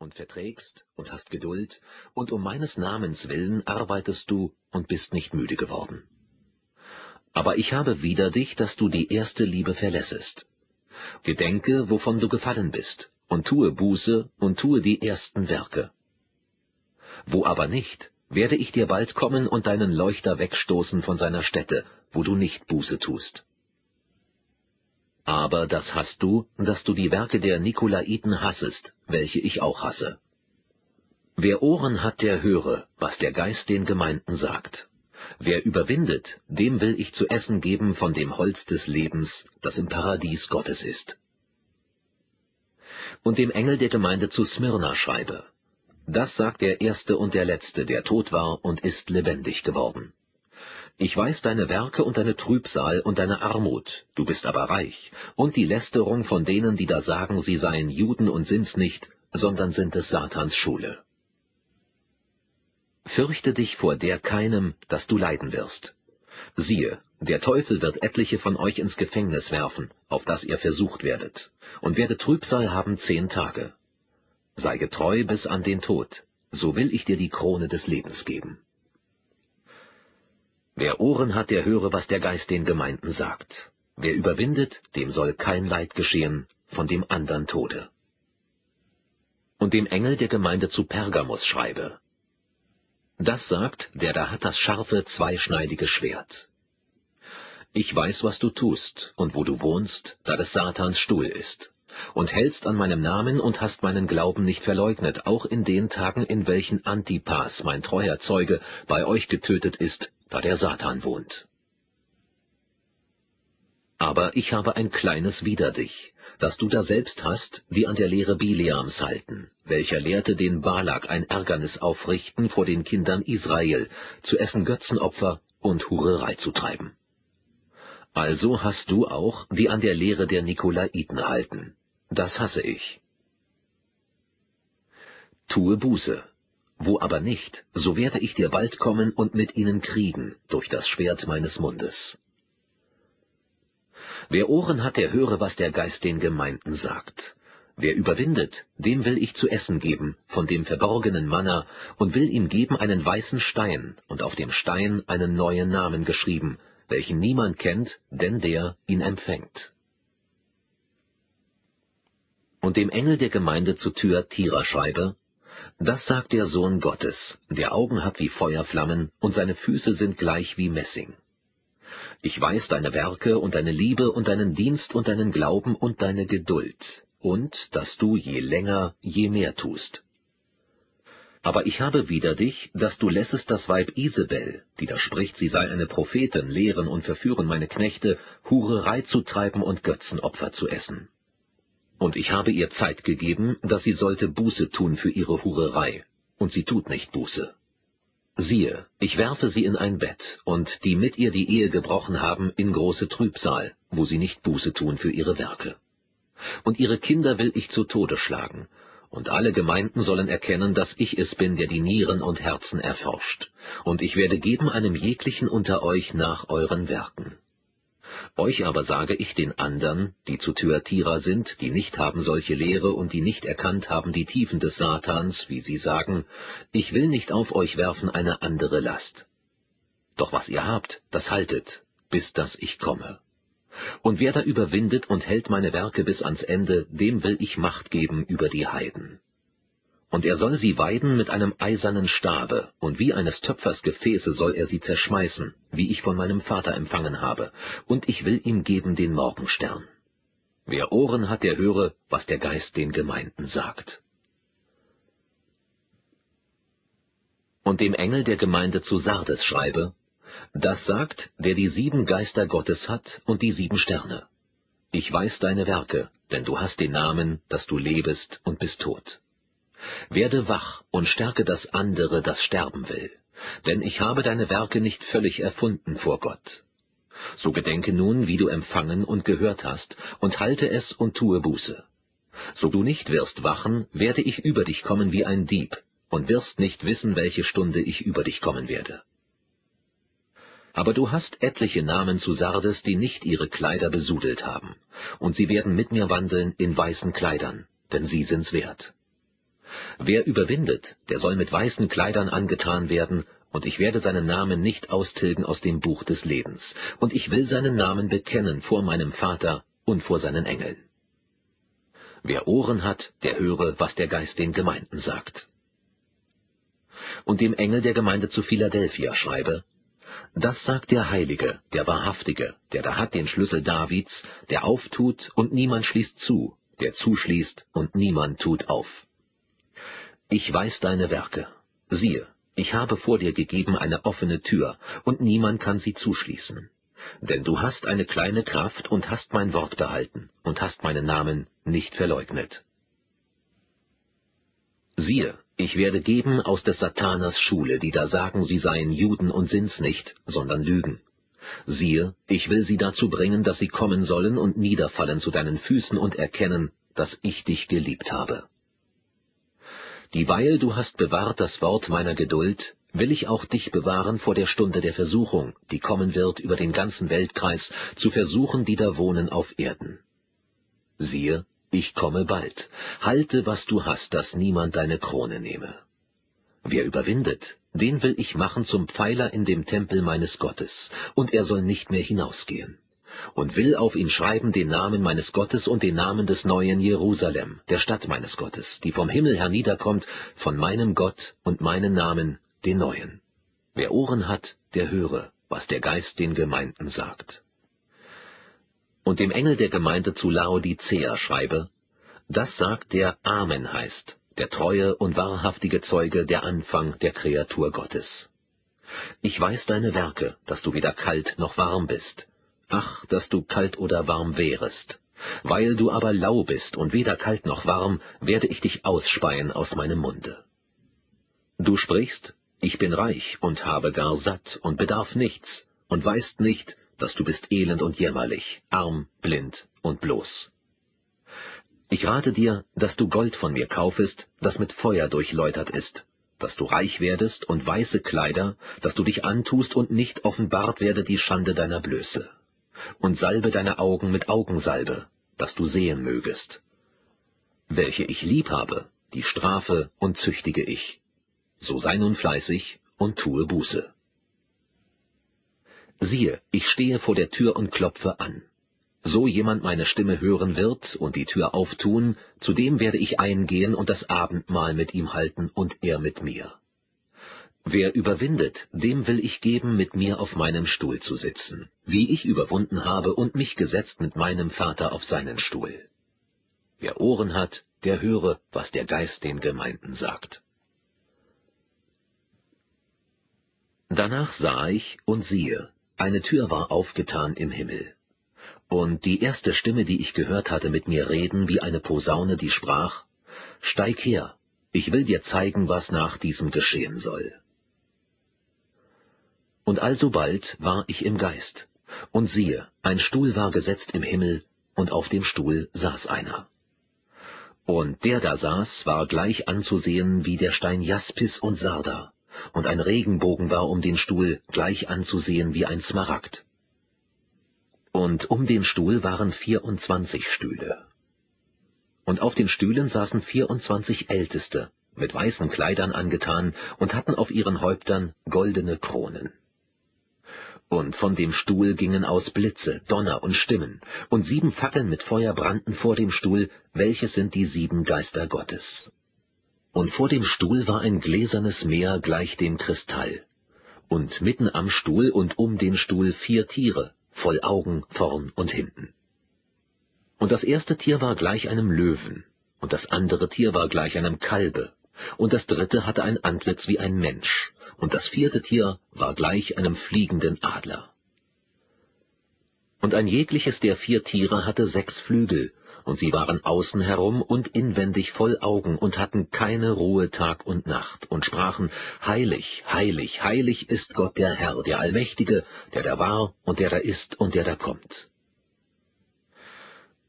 und verträgst und hast Geduld, und um meines Namens willen arbeitest du und bist nicht müde geworden. Aber ich habe wider dich, dass du die erste Liebe verlässest. Gedenke, wovon du gefallen bist, und tue Buße und tue die ersten Werke. Wo aber nicht, werde ich dir bald kommen und deinen Leuchter wegstoßen von seiner Stätte, wo du nicht Buße tust. Aber das hast du, dass du die Werke der Nikolaiten hassest, welche ich auch hasse. Wer Ohren hat, der höre, was der Geist den Gemeinden sagt. Wer überwindet, dem will ich zu essen geben von dem Holz des Lebens, das im Paradies Gottes ist. Und dem Engel der Gemeinde zu Smyrna schreibe. Das sagt der Erste und der Letzte, der tot war und ist lebendig geworden. Ich weiß deine Werke und deine Trübsal und deine Armut, du bist aber reich, und die Lästerung von denen, die da sagen, sie seien Juden und sind's nicht, sondern sind es Satans Schule. Fürchte dich vor der keinem, dass du leiden wirst. Siehe, der Teufel wird etliche von euch ins Gefängnis werfen, auf das ihr versucht werdet, und werde Trübsal haben zehn Tage. Sei getreu bis an den Tod, so will ich dir die Krone des Lebens geben. Wer Ohren hat, der höre, was der Geist den Gemeinden sagt. Wer überwindet, dem soll kein Leid geschehen, von dem andern Tode. Und dem Engel der Gemeinde zu Pergamos schreibe. Das sagt, der da hat das scharfe, zweischneidige Schwert. Ich weiß, was du tust und wo du wohnst, da des Satans Stuhl ist, und hältst an meinem Namen und hast meinen Glauben nicht verleugnet, auch in den Tagen, in welchen Antipas, mein treuer Zeuge, bei euch getötet ist, da der Satan wohnt. Aber ich habe ein kleines wider dich, das du da selbst hast, die an der Lehre Bileams halten, welcher lehrte den Balak ein Ärgernis aufrichten vor den Kindern Israel, zu essen Götzenopfer und Hurerei zu treiben. Also hast du auch, die an der Lehre der Nikolaiten halten. Das hasse ich. Tue Buße, wo aber nicht, so werde ich dir bald kommen und mit ihnen kriegen durch das Schwert meines Mundes. Wer Ohren hat, der höre, was der Geist den Gemeinden sagt. Wer überwindet, dem will ich zu essen geben, von dem verborgenen Manna, und will ihm geben einen weißen Stein, und auf dem Stein einen neuen Namen geschrieben, welchen niemand kennt, denn der ihn empfängt. Und dem Engel der Gemeinde zu Thyatira schreibe, das sagt der Sohn Gottes, der Augen hat wie Feuerflammen, und seine Füße sind gleich wie Messing. Ich weiß deine Werke und deine Liebe und deinen Dienst und deinen Glauben und deine Geduld, und dass du je länger, je mehr tust. Aber ich habe wider dich, dass du lässest das Weib Isabel, die da spricht, sie sei eine Prophetin, lehren und verführen meine Knechte, Hurerei zu treiben und Götzenopfer zu essen. Und ich habe ihr Zeit gegeben, dass sie sollte Buße tun für ihre Hurerei, und sie tut nicht Buße. Siehe, ich werfe sie in ein Bett, und die mit ihr die Ehe gebrochen haben, in große Trübsal, wo sie nicht Buße tun für ihre Werke. Und ihre Kinder will ich zu Tode schlagen, und alle Gemeinden sollen erkennen, dass ich es bin, der die Nieren und Herzen erforscht, und ich werde geben einem jeglichen unter euch nach euren Werken. Euch aber sage ich den andern, die zu Thyatira sind, die nicht haben solche Lehre und die nicht erkannt haben die Tiefen des Satans, wie sie sagen, ich will nicht auf euch werfen eine andere Last. Doch was ihr habt, das haltet, bis dass ich komme. Und wer da überwindet und hält meine Werke bis ans Ende, dem will ich Macht geben über die Heiden und er soll sie weiden mit einem eisernen Stabe, und wie eines Töpfers Gefäße soll er sie zerschmeißen, wie ich von meinem Vater empfangen habe, und ich will ihm geben den Morgenstern. Wer Ohren hat, der höre, was der Geist den Gemeinden sagt. Und dem Engel der Gemeinde zu Sardes schreibe, das sagt, der die sieben Geister Gottes hat und die sieben Sterne. Ich weiß deine Werke, denn du hast den Namen, dass du lebest und bist tot. Werde wach und stärke das andere, das sterben will, denn ich habe deine Werke nicht völlig erfunden vor Gott. So gedenke nun, wie du empfangen und gehört hast, und halte es und tue Buße. So du nicht wirst wachen, werde ich über dich kommen wie ein Dieb, und wirst nicht wissen, welche Stunde ich über dich kommen werde. Aber du hast etliche Namen zu Sardes, die nicht ihre Kleider besudelt haben, und sie werden mit mir wandeln in weißen Kleidern, denn sie sind's wert. Wer überwindet, der soll mit weißen Kleidern angetan werden, und ich werde seinen Namen nicht austilgen aus dem Buch des Lebens, und ich will seinen Namen bekennen vor meinem Vater und vor seinen Engeln. Wer Ohren hat, der höre, was der Geist den Gemeinden sagt. Und dem Engel der Gemeinde zu Philadelphia schreibe, das sagt der Heilige, der Wahrhaftige, der da hat den Schlüssel Davids, der auftut und niemand schließt zu, der zuschließt und niemand tut auf. Ich weiß deine Werke. Siehe, ich habe vor dir gegeben eine offene Tür, und niemand kann sie zuschließen. Denn du hast eine kleine Kraft und hast mein Wort behalten und hast meinen Namen nicht verleugnet. Siehe, ich werde geben aus des Satanas Schule, die da sagen, sie seien Juden und sind's nicht, sondern lügen. Siehe, ich will sie dazu bringen, dass sie kommen sollen und niederfallen zu deinen Füßen und erkennen, dass ich dich geliebt habe. Dieweil du hast bewahrt das Wort meiner Geduld, will ich auch dich bewahren vor der Stunde der Versuchung, die kommen wird über den ganzen Weltkreis, zu versuchen, die da wohnen auf Erden. Siehe, ich komme bald. Halte, was du hast, dass niemand deine Krone nehme. Wer überwindet, den will ich machen zum Pfeiler in dem Tempel meines Gottes, und er soll nicht mehr hinausgehen. Und will auf ihn schreiben den Namen meines Gottes und den Namen des neuen Jerusalem, der Stadt meines Gottes, die vom Himmel herniederkommt, von meinem Gott und meinen Namen, den neuen. Wer Ohren hat, der höre, was der Geist den Gemeinden sagt. Und dem Engel der Gemeinde zu Laodicea schreibe, das sagt der Amen heißt, der treue und wahrhaftige Zeuge, der Anfang der Kreatur Gottes. Ich weiß deine Werke, dass du weder kalt noch warm bist. Ach, dass du kalt oder warm wärest. Weil du aber lau bist und weder kalt noch warm, werde ich dich ausspeien aus meinem Munde. Du sprichst, ich bin reich und habe gar satt und bedarf nichts und weißt nicht, dass du bist elend und jämmerlich, arm, blind und bloß. Ich rate dir, dass du Gold von mir kaufest, das mit Feuer durchläutert ist, dass du reich werdest und weiße Kleider, dass du dich antust und nicht offenbart werde die Schande deiner Blöße. Und salbe deine Augen mit Augensalbe, dass du sehen mögest. Welche ich lieb habe, die strafe und züchtige ich. So sei nun fleißig und tue Buße. Siehe, ich stehe vor der Tür und klopfe an. So jemand meine Stimme hören wird und die Tür auftun, zu dem werde ich eingehen und das Abendmahl mit ihm halten und er mit mir. Wer überwindet, dem will ich geben, mit mir auf meinem Stuhl zu sitzen, wie ich überwunden habe und mich gesetzt mit meinem Vater auf seinen Stuhl. Wer Ohren hat, der höre, was der Geist den Gemeinden sagt. Danach sah ich und siehe, eine Tür war aufgetan im Himmel. Und die erste Stimme, die ich gehört hatte, mit mir reden wie eine Posaune, die sprach, Steig her, ich will dir zeigen, was nach diesem geschehen soll. Und alsobald war ich im Geist, und siehe, ein Stuhl war gesetzt im Himmel, und auf dem Stuhl saß einer. Und der da saß, war gleich anzusehen wie der Stein Jaspis und Sarda, und ein Regenbogen war um den Stuhl gleich anzusehen wie ein Smaragd. Und um den Stuhl waren vierundzwanzig Stühle. Und auf den Stühlen saßen vierundzwanzig Älteste, mit weißen Kleidern angetan und hatten auf ihren Häuptern goldene Kronen. Und von dem Stuhl gingen aus Blitze, Donner und Stimmen, und sieben Fackeln mit Feuer brannten vor dem Stuhl, welches sind die sieben Geister Gottes. Und vor dem Stuhl war ein gläsernes Meer gleich dem Kristall. Und mitten am Stuhl und um den Stuhl vier Tiere, voll Augen vorn und hinten. Und das erste Tier war gleich einem Löwen, und das andere Tier war gleich einem Kalbe, und das dritte hatte ein Antlitz wie ein Mensch, und das vierte Tier war gleich einem fliegenden Adler. Und ein jegliches der vier Tiere hatte sechs Flügel, und sie waren außen herum und inwendig voll Augen und hatten keine Ruhe Tag und Nacht und sprachen, Heilig, heilig, heilig ist Gott der Herr, der Allmächtige, der da war und der da ist und der da kommt.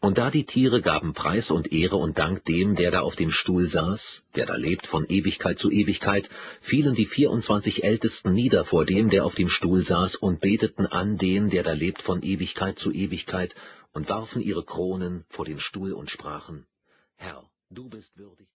Und da die Tiere gaben Preis und Ehre und Dank dem, der da auf dem Stuhl saß, der da lebt von Ewigkeit zu Ewigkeit, fielen die vierundzwanzig Ältesten nieder vor dem, der auf dem Stuhl saß, und beteten an den, der da lebt von Ewigkeit zu Ewigkeit, und warfen ihre Kronen vor den Stuhl und sprachen, Herr, du bist würdig.